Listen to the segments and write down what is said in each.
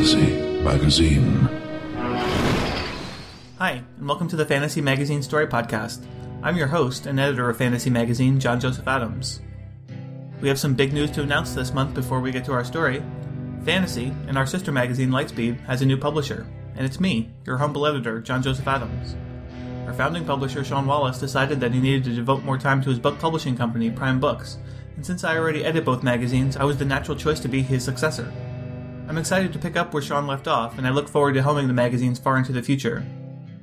Fantasy Magazine. Hi, and welcome to the Fantasy Magazine Story Podcast. I'm your host and editor of Fantasy Magazine, John Joseph Adams. We have some big news to announce this month before we get to our story. Fantasy, and our sister magazine Lightspeed, has a new publisher, and it's me, your humble editor, John Joseph Adams. Our founding publisher, Sean Wallace, decided that he needed to devote more time to his book publishing company, Prime Books, and since I already edit both magazines, I was the natural choice to be his successor. I'm excited to pick up where Sean left off, and I look forward to helming the magazines far into the future.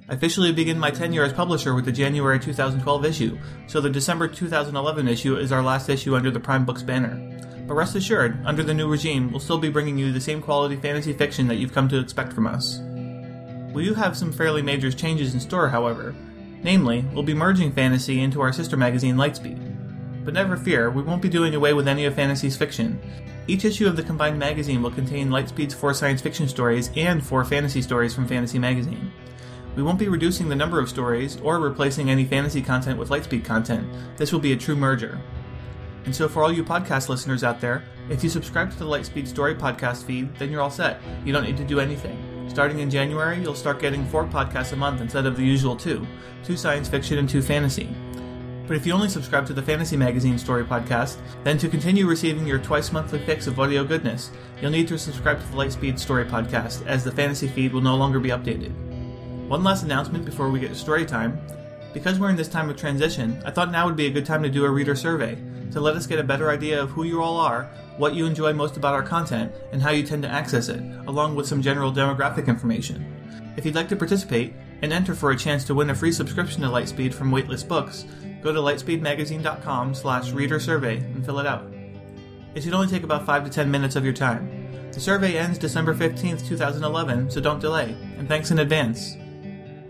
I officially begin my tenure as publisher with the January 2012 issue, so the December 2011 issue is our last issue under the Prime Books banner. But rest assured, under the new regime, we'll still be bringing you the same quality fantasy fiction that you've come to expect from us. We do have some fairly major changes in store, however. Namely, we'll be merging fantasy into our sister magazine Lightspeed. But never fear, we won't be doing away with any of fantasy's fiction. Each issue of the combined magazine will contain Lightspeed's four science fiction stories and four fantasy stories from Fantasy Magazine. We won't be reducing the number of stories or replacing any fantasy content with Lightspeed content. This will be a true merger. And so, for all you podcast listeners out there, if you subscribe to the Lightspeed Story podcast feed, then you're all set. You don't need to do anything. Starting in January, you'll start getting four podcasts a month instead of the usual two two science fiction and two fantasy. But if you only subscribe to the Fantasy Magazine Story Podcast, then to continue receiving your twice monthly fix of audio goodness, you'll need to subscribe to the Lightspeed Story Podcast, as the fantasy feed will no longer be updated. One last announcement before we get to story time. Because we're in this time of transition, I thought now would be a good time to do a reader survey to let us get a better idea of who you all are, what you enjoy most about our content, and how you tend to access it, along with some general demographic information. If you'd like to participate and enter for a chance to win a free subscription to Lightspeed from Weightless Books, go to lightspeedmagazine.com slash reader survey and fill it out. It should only take about 5 to 10 minutes of your time. The survey ends December 15th, 2011, so don't delay, and thanks in advance.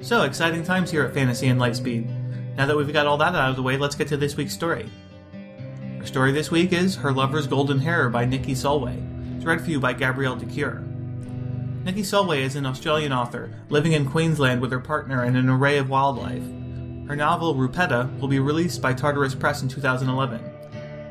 So, exciting times here at Fantasy and Lightspeed. Now that we've got all that out of the way, let's get to this week's story. Our story this week is Her Lover's Golden Hair by Nike Sulway. It's read for you by Gabrielle DeCure. Nike Sulway is an Australian author living in Queensland with her partner and an array of wildlife. Her novel, Rupetta, will be released by Tartarus Press in 2011.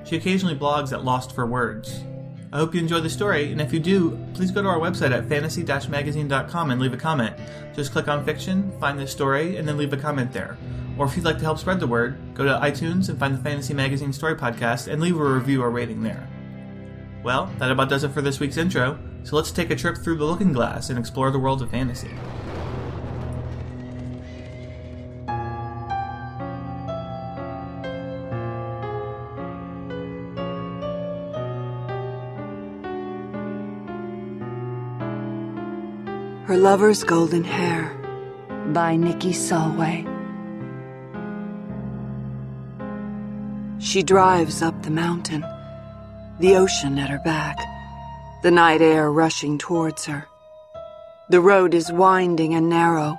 She occasionally blogs at Lost for Words. I hope you enjoy the story, and if you do, please go to our website at fantasy-magazine.com and leave a comment. Just click on fiction, find this story, and then leave a comment there. Or if you'd like to help spread the word, go to iTunes and find the Fantasy Magazine Story Podcast and leave a review or rating there. Well, that about does it for this week's intro, so let's take a trip through the looking glass and explore the world of fantasy. Her Lover's Golden Hair by Nike Sulway. She drives up the mountain, the ocean at her back, the night air rushing towards her. The road is winding and narrow,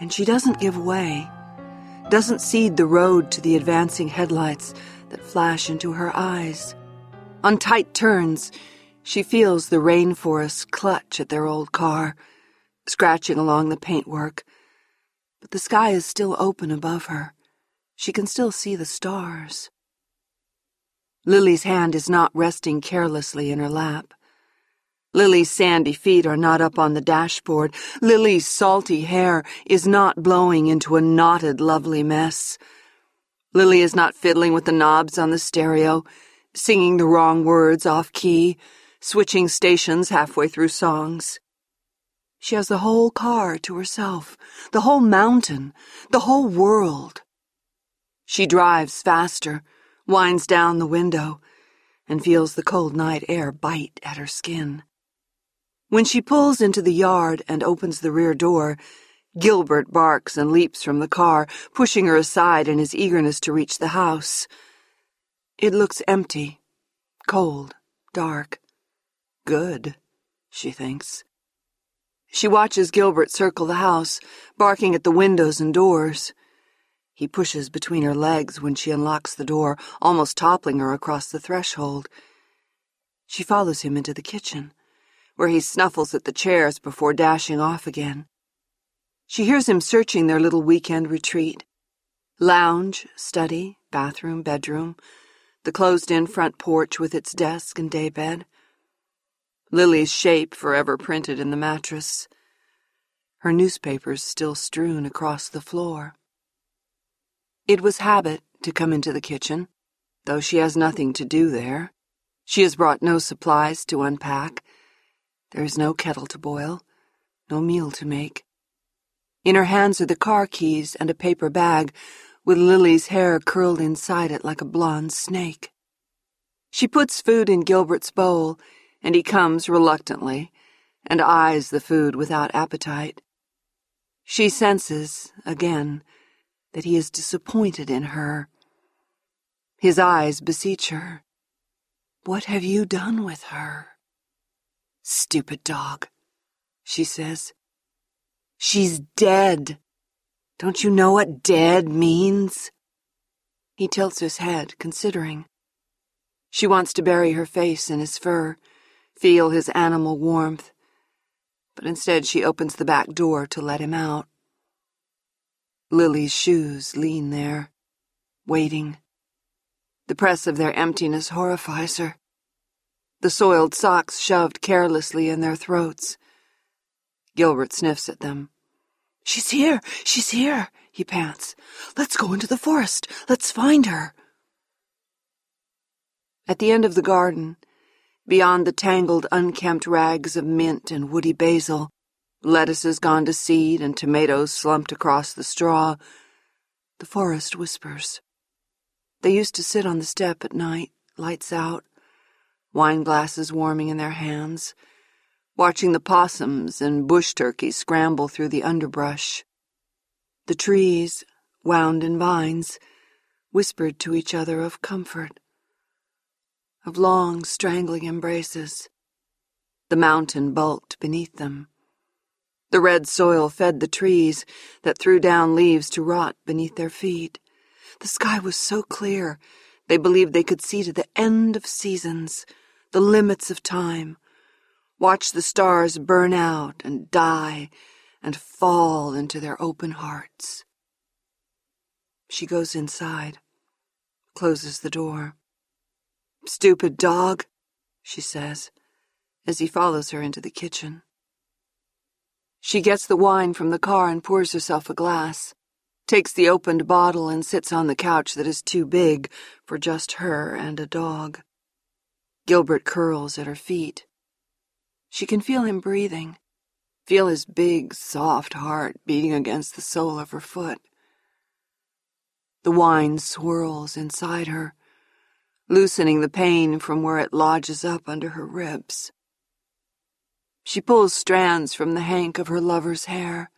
and she doesn't give way, doesn't cede the road to the advancing headlights that flash into her eyes. On tight turns, she feels the rainforests clutch at their old car scratching along the paintwork. But the sky is still open above her. She can still see the stars. Lily's hand is not resting carelessly in her lap. Lily's sandy feet are not up on the dashboard. Lily's salty hair is not blowing into a knotted, lovely mess. Lily is not fiddling with the knobs on the stereo, singing the wrong words off key, switching stations halfway through songs. She has the whole car to herself, the whole mountain, the whole world. She drives faster, winds down the window, and feels the cold night air bite at her skin. When she pulls into the yard and opens the rear door, Gilbert barks and leaps from the car, pushing her aside in his eagerness to reach the house. It looks empty, cold, dark. good, she thinks. She watches Gilbert circle the house, barking at the windows and doors. He pushes between her legs when she unlocks the door, almost toppling her across the threshold. She follows him into the kitchen, where he snuffles at the chairs before dashing off again. She hears him searching their little weekend retreat. Lounge, study, bathroom, bedroom, the closed-in front porch with its desk and daybed. Lily's shape forever printed in the mattress. Her newspapers still strewn across the floor. It was habit to come into the kitchen, though she has nothing to do there. She has brought no supplies to unpack. There is no kettle to boil, no meal to make. In her hands are the car keys and a paper bag with Lily's hair curled inside it like a blonde snake. She puts food in Gilbert's bowl and he comes reluctantly and eyes the food without appetite. She senses, again, that he is disappointed in her. His eyes beseech her. What have you done with her? Stupid dog, she says. She's dead. Don't you know what dead means? He tilts his head, considering. She wants to bury her face in his fur, feel his animal warmth, but instead she opens the back door to let him out. Lily's shoes lean there, waiting. The press of their emptiness horrifies her. The soiled socks shoved carelessly in their throats. Gilbert sniffs at them. She's here! She's here! he pants. Let's go into the forest. Let's find her. At the end of the garden, Beyond the tangled, unkempt rags of mint and woody basil, lettuces gone to seed and tomatoes slumped across the straw, the forest whispers. They used to sit on the step at night, lights out, wine glasses warming in their hands, watching the possums and bush turkeys scramble through the underbrush. The trees, wound in vines, whispered to each other of comfort of long, strangling embraces. The mountain bulked beneath them. The red soil fed the trees that threw down leaves to rot beneath their feet. The sky was so clear, they believed they could see to the end of seasons, the limits of time, watch the stars burn out and die and fall into their open hearts. She goes inside, closes the door. Stupid dog, she says, as he follows her into the kitchen. She gets the wine from the car and pours herself a glass, takes the opened bottle and sits on the couch that is too big for just her and a dog. Gilbert curls at her feet. She can feel him breathing, feel his big, soft heart beating against the sole of her foot. The wine swirls inside her, loosening the pain from where it lodges up under her ribs. She pulls strands from the hank of her lover's hair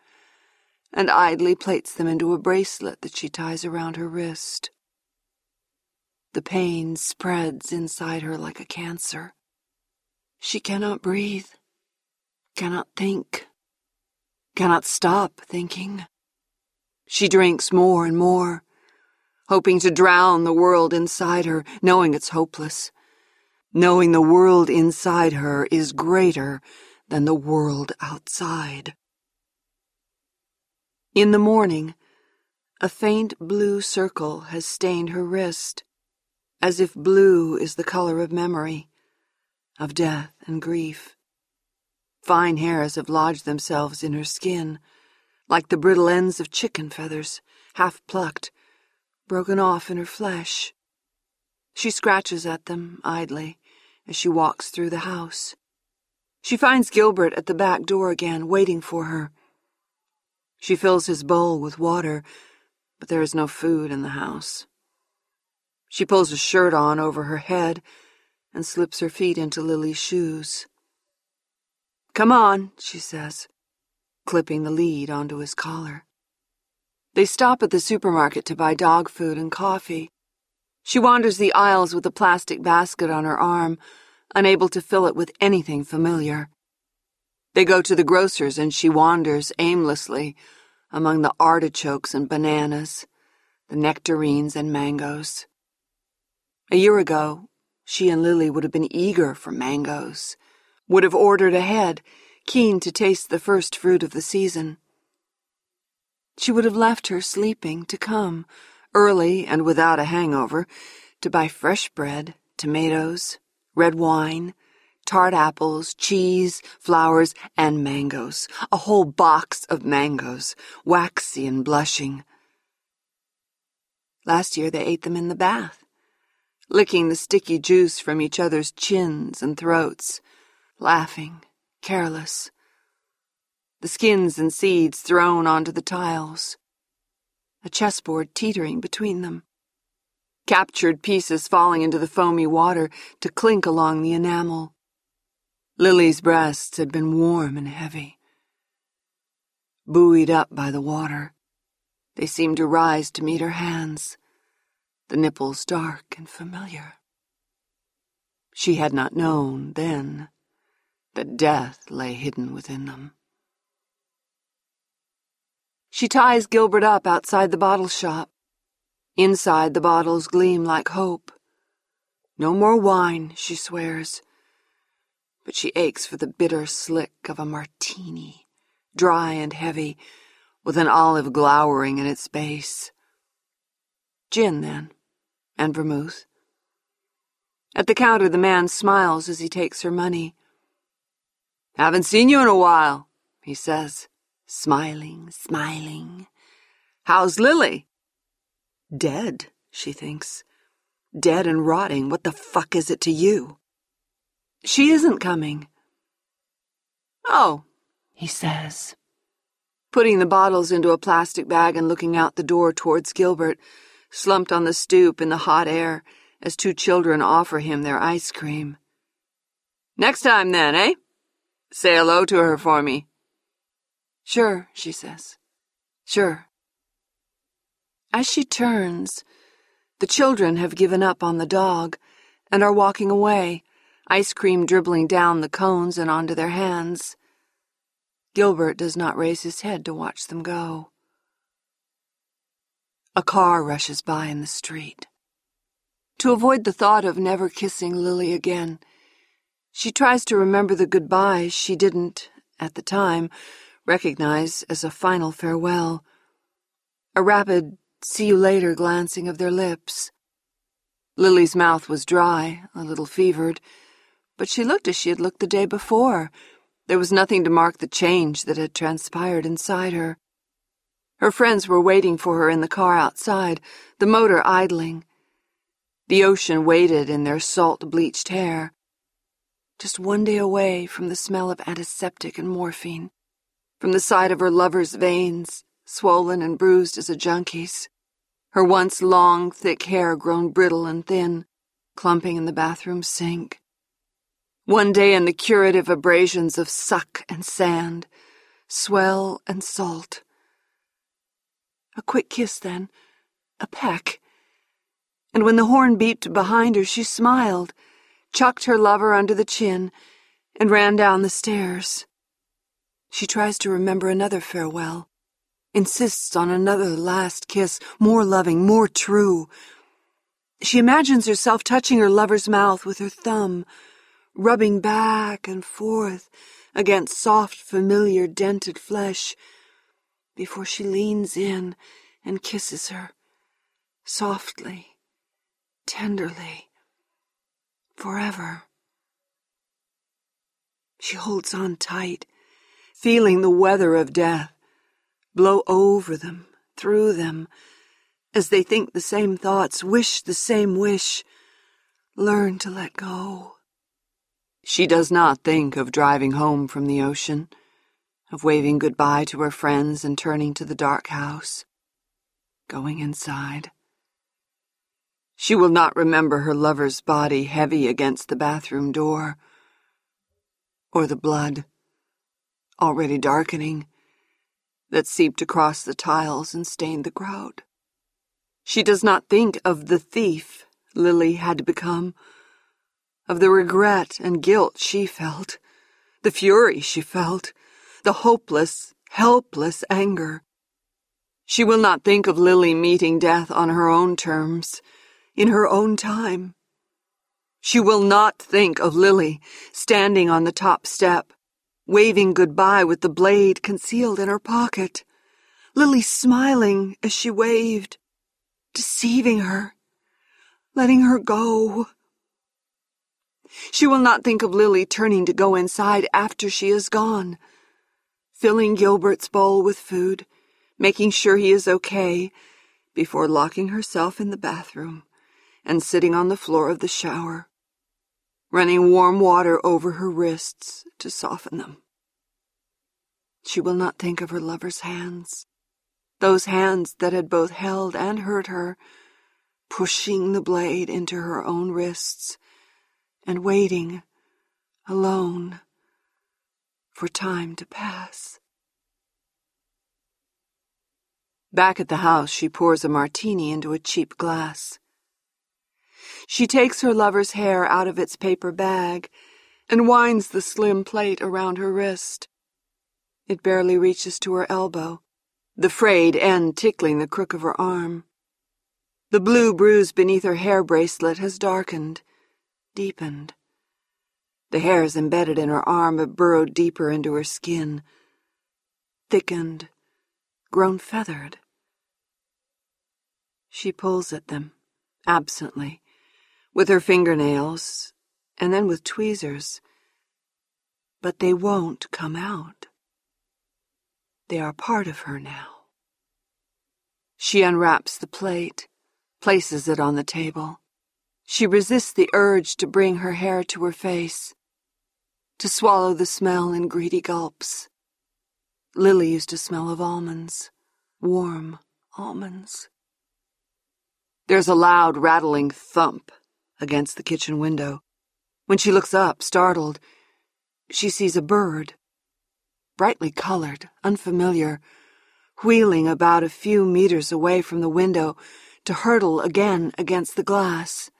and idly plaits them into a bracelet that she ties around her wrist. The pain spreads inside her like a cancer. She cannot breathe, cannot think, cannot stop thinking. She drinks more and more hoping to drown the world inside her, knowing it's hopeless, knowing the world inside her is greater than the world outside. In the morning, a faint blue circle has stained her wrist, as if blue is the color of memory, of death and grief. Fine hairs have lodged themselves in her skin, like the brittle ends of chicken feathers, half plucked, broken off in her flesh. She scratches at them idly as she walks through the house. She finds Gilbert at the back door again, waiting for her. She fills his bowl with water, but there is no food in the house. She pulls a shirt on over her head and slips her feet into Lily's shoes. Come on, she says, clipping the lead onto his collar. They stop at the supermarket to buy dog food and coffee. She wanders the aisles with a plastic basket on her arm, unable to fill it with anything familiar. They go to the grocer's and she wanders aimlessly among the artichokes and bananas, the nectarines and mangoes. A year ago, she and Lily would have been eager for mangoes, would have ordered ahead, keen to taste the first fruit of the season. She would have left her sleeping to come, early and without a hangover, to buy fresh bread, tomatoes, red wine, tart apples, cheese, flowers, and mangoes. A whole box of mangoes, waxy and blushing. Last year they ate them in the bath, licking the sticky juice from each other's chins and throats, laughing, careless. The skins and seeds thrown onto the tiles. A chessboard teetering between them. Captured pieces falling into the foamy water to clink along the enamel. Lily's breasts had been warm and heavy. Buoyed up by the water, they seemed to rise to meet her hands, the nipples dark and familiar. She had not known, then, that death lay hidden within them. She ties Gilbert up outside the bottle shop. Inside, the bottles gleam like hope. No more wine, she swears but she aches for the bitter slick of a martini, dry and heavy, with an olive glowering in its base. Gin, then, and vermouth. At the counter, the man smiles as he takes her money. Haven't seen you in a while, he says, smiling, smiling. How's Lily? Dead, she thinks. Dead and rotting. What the fuck is it to you? She isn't coming. Oh, he says, putting the bottles into a plastic bag and looking out the door towards Gilbert, slumped on the stoop in the hot air as two children offer him their ice cream. Next time, then, eh? Say hello to her for me. Sure, she says. Sure. As she turns, the children have given up on the dog and are walking away ice cream dribbling down the cones and onto their hands. Gilbert does not raise his head to watch them go. A car rushes by in the street. To avoid the thought of never kissing Lily again, she tries to remember the goodbyes she didn't, at the time, recognize as a final farewell. A rapid see you later glancing of their lips. Lily's mouth was dry, a little fevered, but she looked as she had looked the day before. There was nothing to mark the change that had transpired inside her. Her friends were waiting for her in the car outside, the motor idling. The ocean waited in their salt bleached hair. Just one day away from the smell of antiseptic and morphine, from the side of her lover's veins, swollen and bruised as a junkie's, her once long, thick hair grown brittle and thin, clumping in the bathroom sink. One day in the curative abrasions of suck and sand, swell and salt. A quick kiss then, a peck. And when the horn beeped behind her, she smiled, chucked her lover under the chin, and ran down the stairs. She tries to remember another farewell, insists on another last kiss, more loving, more true. She imagines herself touching her lover's mouth with her thumb, rubbing back and forth against soft, familiar, dented flesh before she leans in and kisses her softly, tenderly, forever. She holds on tight, feeling the weather of death blow over them, through them, as they think the same thoughts, wish the same wish, learn to let go. She does not think of driving home from the ocean, of waving goodbye to her friends and turning to the dark house, going inside. She will not remember her lover's body heavy against the bathroom door, or the blood, already darkening, that seeped across the tiles and stained the grout. She does not think of the thief Lily had become of the regret and guilt she felt, the fury she felt, the hopeless, helpless anger. She will not think of Lily meeting death on her own terms, in her own time. She will not think of Lily standing on the top step, waving goodbye with the blade concealed in her pocket. Lily smiling as she waved, deceiving her, letting her go. She will not think of Lily turning to go inside after she is gone, filling Gilbert's bowl with food, making sure he is okay, before locking herself in the bathroom and sitting on the floor of the shower, running warm water over her wrists to soften them. She will not think of her lover's hands, those hands that had both held and hurt her, pushing the blade into her own wrists and waiting, alone, for time to pass. Back at the house, she pours a martini into a cheap glass. She takes her lover's hair out of its paper bag and winds the slim plait around her wrist. It barely reaches to her elbow, the frayed end tickling the crook of her arm. The blue bruise beneath her hair bracelet has darkened, deepened. The hairs embedded in her arm have burrowed deeper into her skin, thickened, grown feathered. She pulls at them, absently, with her fingernails, and then with tweezers. But they won't come out. They are part of her now. She unwraps the plait, places it on the table. She resists the urge to bring her hair to her face, to swallow the smell in greedy gulps. Lily used to smell of almonds, warm almonds. There's a loud, rattling thump against the kitchen window. When she looks up, startled, she sees a bird, brightly colored, unfamiliar, wheeling about a few meters away from the window to hurtle again against the glass.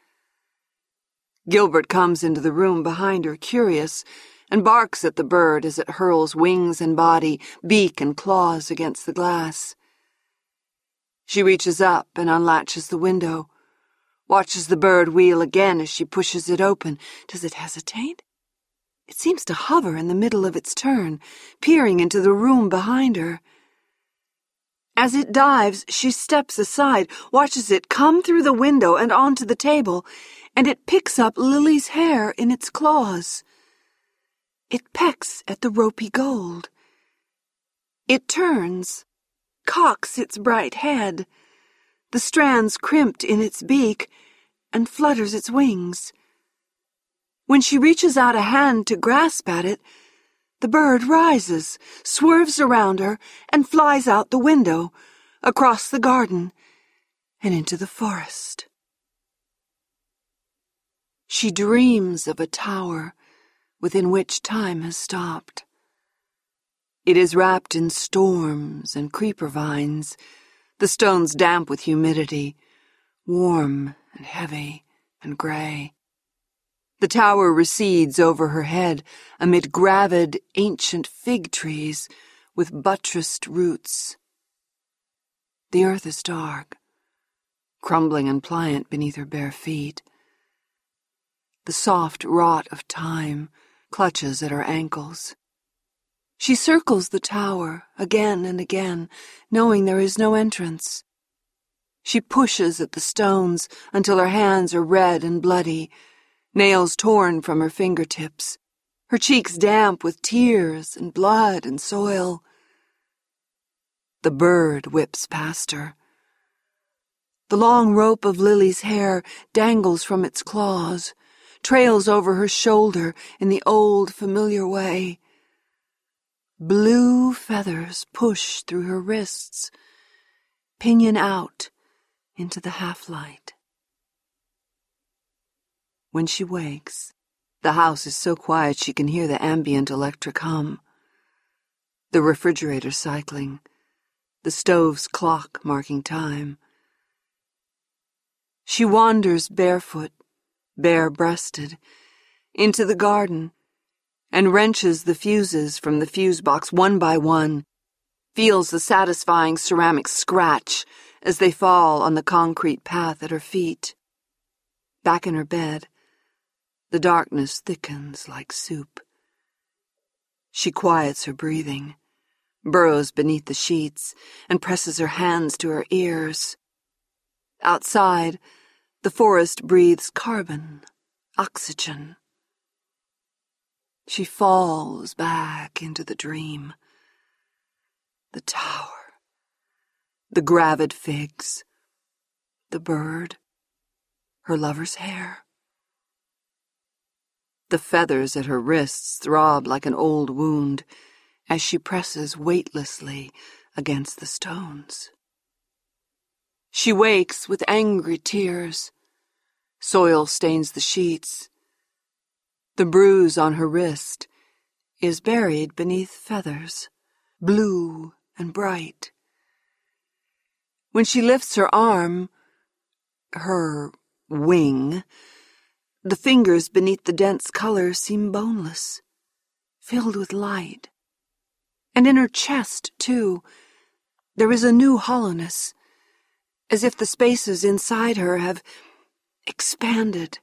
Gilbert comes into the room behind her, curious, and barks at the bird as it hurls wings and body, beak and claws against the glass. She reaches up and unlatches the window, watches the bird wheel again as she pushes it open. Does it hesitate? It seems to hover in the middle of its turn, peering into the room behind her. As it dives, she steps aside, watches it come through the window and onto the table, and it picks up Lily's hair in its claws. It pecks at the ropey gold. It turns, cocks its bright head, the strands crimped in its beak, and flutters its wings. When she reaches out a hand to grasp at it, the bird rises, swerves around her, and flies out the window, across the garden, and into the forest. She dreams of a tower within which time has stopped. It is wrapped in storms and creeper vines, the stones damp with humidity, warm and heavy and gray. The tower recedes over her head amid gravid ancient fig trees with buttressed roots. The earth is dark, crumbling and pliant beneath her bare feet. The soft rot of time clutches at her ankles. She circles the tower again and again, knowing there is no entrance. She pushes at the stones until her hands are red and bloody, nails torn from her fingertips, her cheeks damp with tears and blood and soil. The bird whips past her. The long rope of Lily's hair dangles from its claws, trails over her shoulder in the old familiar way. Blue feathers push through her wrists, pinion out into the half light. When she wakes, the house is so quiet she can hear the ambient electric hum. The refrigerator cycling, the stove's clock marking time. She wanders barefoot, bare breasted, into the garden and wrenches the fuses from the fuse box one by one, feels the satisfying ceramic scratch as they fall on the concrete path at her feet. Back in her bed, the darkness thickens like soup. She quiets her breathing, burrows beneath the sheets, and presses her hands to her ears. Outside, the forest breathes carbon, oxygen. She falls back into the dream. The tower, the gravid figs, the bird, her lover's hair. The feathers at her wrists throb like an old wound as she presses weightlessly against the stones. She wakes with angry tears. Soil stains the sheets. The bruise on her wrist is buried beneath feathers, blue and bright. When she lifts her arm, her wing, the fingers beneath the dense color seem boneless, filled with light. And in her chest, too, there is a new hollowness, as if the spaces inside her have expanded.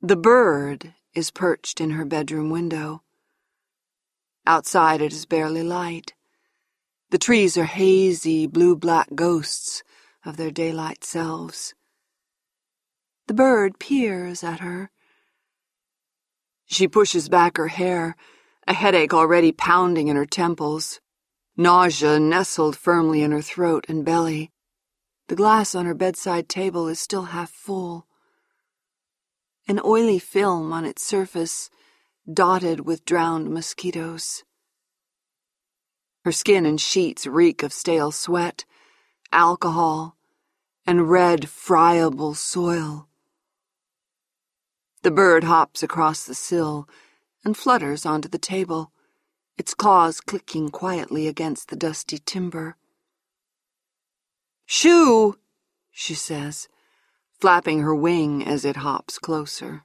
The bird is perched in her bedroom window. Outside it is barely light. The trees are hazy blue black ghosts of their daylight selves. The bird peers at her. She pushes back her hair, a headache already pounding in her temples, nausea nestled firmly in her throat and belly. The glass on her bedside table is still half full an oily film on its surface, dotted with drowned mosquitoes. Her skin and sheets reek of stale sweat, alcohol, and red, friable soil. The bird hops across the sill and flutters onto the table, its claws clicking quietly against the dusty timber. Shoo, she says flapping her wing as it hops closer.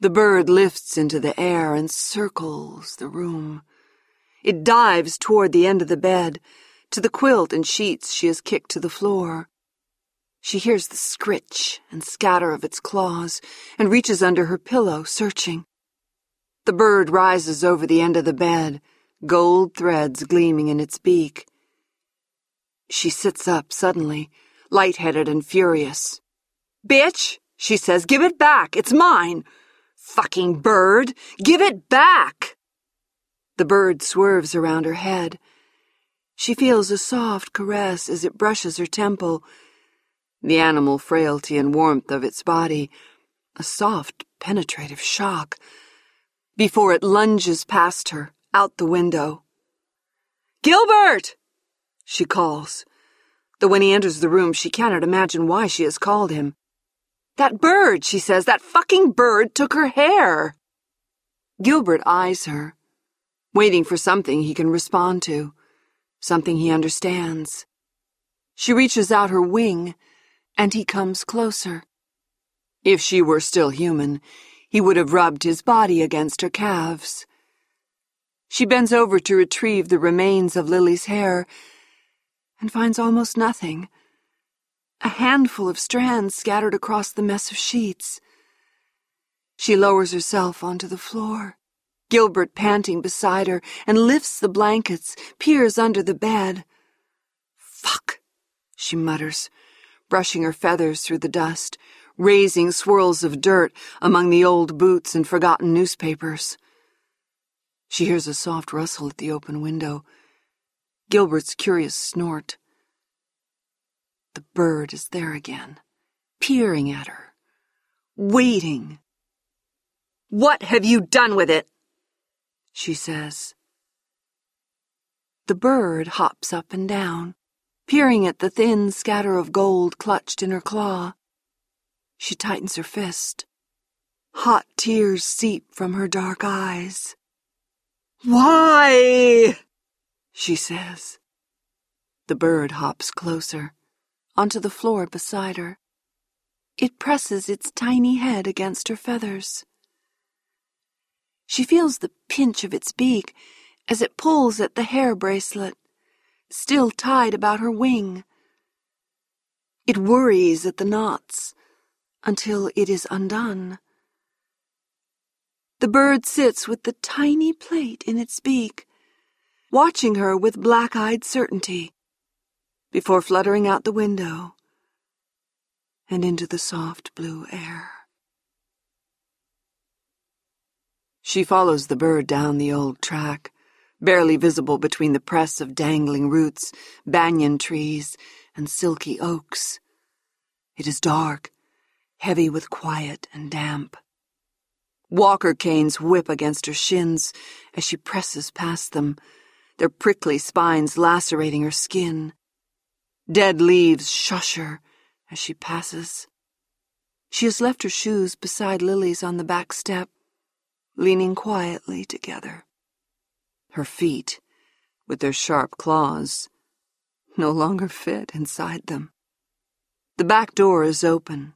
The bird lifts into the air and circles the room. It dives toward the end of the bed, to the quilt and sheets she has kicked to the floor. She hears the scritch and scatter of its claws and reaches under her pillow, searching. The bird rises over the end of the bed, gold threads gleaming in its beak. She sits up suddenly, light-headed and furious. Bitch, she says, give it back. It's mine. Fucking bird, give it back. The bird swerves around her head. She feels a soft caress as it brushes her temple. The animal frailty and warmth of its body, a soft, penetrative shock, before it lunges past her, out the window. Gilbert! she calls. Though when he enters the room, she cannot imagine why she has called him. That bird, she says, that fucking bird took her hair. Gilbert eyes her, waiting for something he can respond to, something he understands. She reaches out her wing, and he comes closer. If she were still human, he would have rubbed his body against her calves. She bends over to retrieve the remains of Lily's hair and finds almost nothing a handful of strands scattered across the mess of sheets. She lowers herself onto the floor, Gilbert panting beside her, and lifts the blankets, peers under the bed. Fuck, she mutters, brushing her feathers through the dust, raising swirls of dirt among the old boots and forgotten newspapers. She hears a soft rustle at the open window. Gilbert's curious snort. The bird is there again, peering at her, waiting. What have you done with it? She says. The bird hops up and down, peering at the thin scatter of gold clutched in her claw. She tightens her fist. Hot tears seep from her dark eyes. Why? she says. The bird hops closer onto the floor beside her. It presses its tiny head against her feathers. She feels the pinch of its beak as it pulls at the hair bracelet, still tied about her wing. It worries at the knots until it is undone. The bird sits with the tiny plait in its beak, watching her with black eyed certainty, before fluttering out the window and into the soft blue air. She follows the bird down the old track, barely visible between the press of dangling roots, banyan trees, and silky oaks. It is dark, heavy with quiet and damp. Walker canes whip against her shins as she presses past them, their prickly spines lacerating her skin. Dead leaves shush her as she passes. She has left her shoes beside Lily's on the back step leaning quietly together. Her feet, with their sharp claws, no longer fit inside them. The back door is open,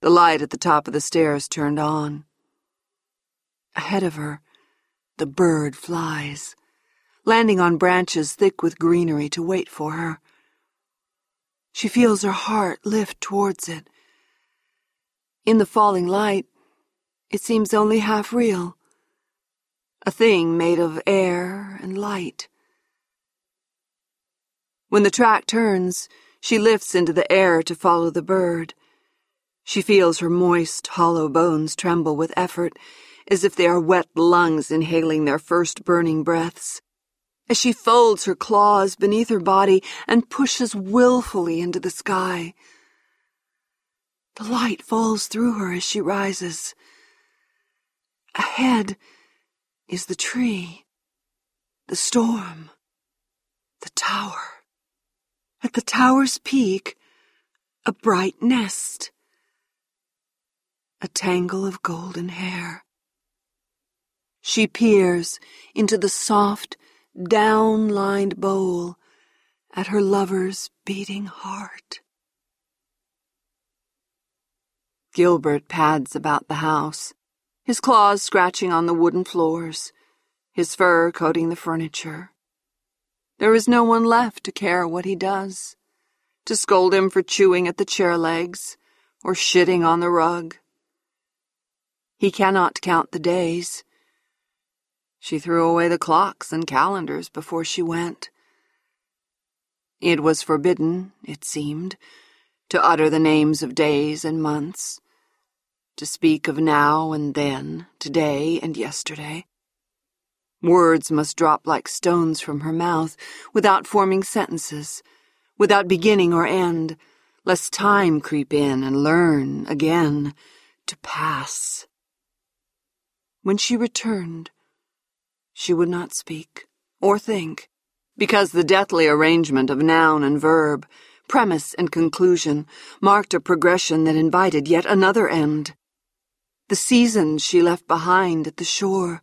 the light at the top of the stairs turned on. Ahead of her, the bird flies, landing on branches thick with greenery to wait for her. She feels her heart lift towards it. In the falling light, it seems only half real. A thing made of air and light. When the track turns, she lifts into the air to follow the bird. She feels her moist, hollow bones tremble with effort, as if they are wet lungs inhaling their first burning breaths. As she folds her claws beneath her body and pushes willfully into the sky. The light falls through her as she rises. Ahead is the tree, the storm, the tower. At the tower's peak, a bright nest, a tangle of golden hair. She peers into the soft, down-lined bowl at her lover's beating heart. Gilbert pads about the house, his claws scratching on the wooden floors, his fur coating the furniture. There is no one left to care what he does, to scold him for chewing at the chair legs or shitting on the rug. He cannot count the days. She threw away the clocks and calendars before she went. It was forbidden, it seemed, to utter the names of days and months to speak of now and then, today and yesterday. Words must drop like stones from her mouth, without forming sentences, without beginning or end, lest time creep in and learn, again, to pass. When she returned, she would not speak, or think, because the deathly arrangement of noun and verb, premise and conclusion, marked a progression that invited yet another end the seasons she left behind at the shore,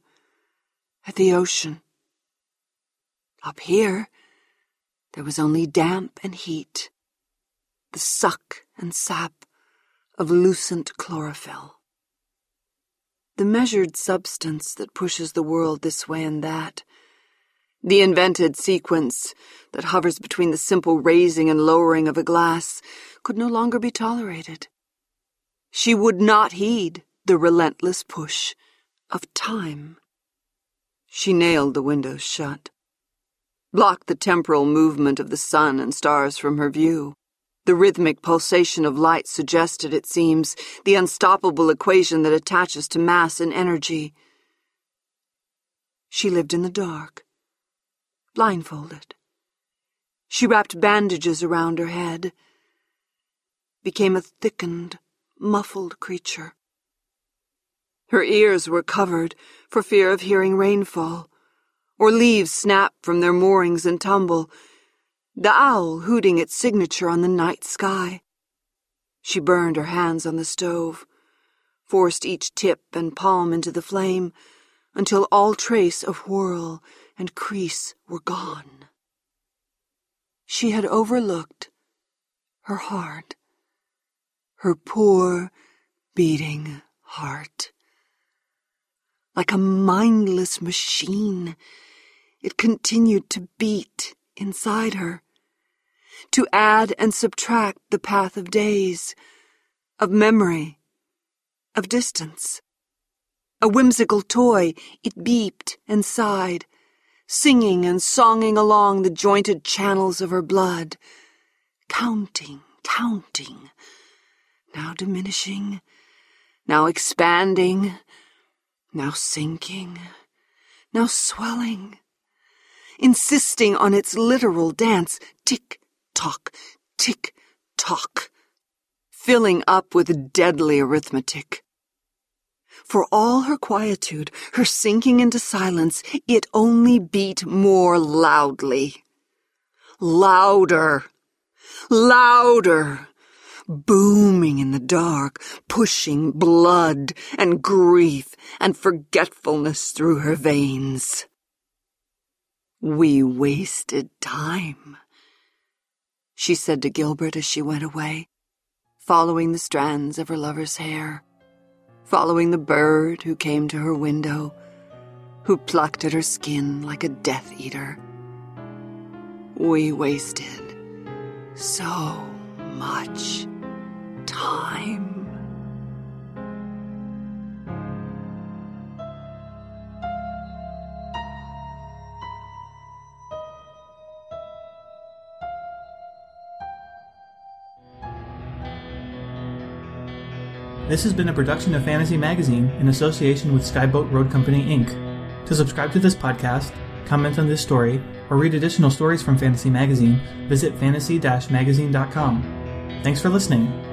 at the ocean. Up here, there was only damp and heat, the suck and sap of lucent chlorophyll. The measured substance that pushes the world this way and that, the invented sequence that hovers between the simple raising and lowering of a glass, could no longer be tolerated. She would not heed the relentless push of time. She nailed the windows shut, blocked the temporal movement of the sun and stars from her view. The rhythmic pulsation of light suggested, it seems, the unstoppable equation that attaches to mass and energy. She lived in the dark, blindfolded. She wrapped bandages around her head, became a thickened, muffled creature. Her ears were covered for fear of hearing rainfall, or leaves snap from their moorings and tumble, the owl hooting its signature on the night sky. She burned her hands on the stove, forced each tip and palm into the flame, until all trace of whorl and crease were gone. She had overlooked her heart, her poor, beating heart. Like a mindless machine, it continued to beat inside her, to add and subtract the path of days, of memory, of distance. A whimsical toy, it beeped and sighed, singing and songing along the jointed channels of her blood, counting, counting, now diminishing, now expanding, now sinking, now swelling, insisting on its literal dance, tick tock, tick tock, filling up with deadly arithmetic. For all her quietude, her sinking into silence, it only beat more loudly. Louder. Louder. Booming in the dark, pushing blood and grief and forgetfulness through her veins. We wasted time, she said to Gilbert as she went away, following the strands of her lover's hair following the bird who came to her window, who plucked at her skin like a Death Eater. We wasted so much time. This has been a production of Fantasy Magazine in association with Skyboat Road Company, Inc. To subscribe to this podcast, comment on this story, or read additional stories from Fantasy Magazine, visit fantasy-magazine.com. Thanks for listening.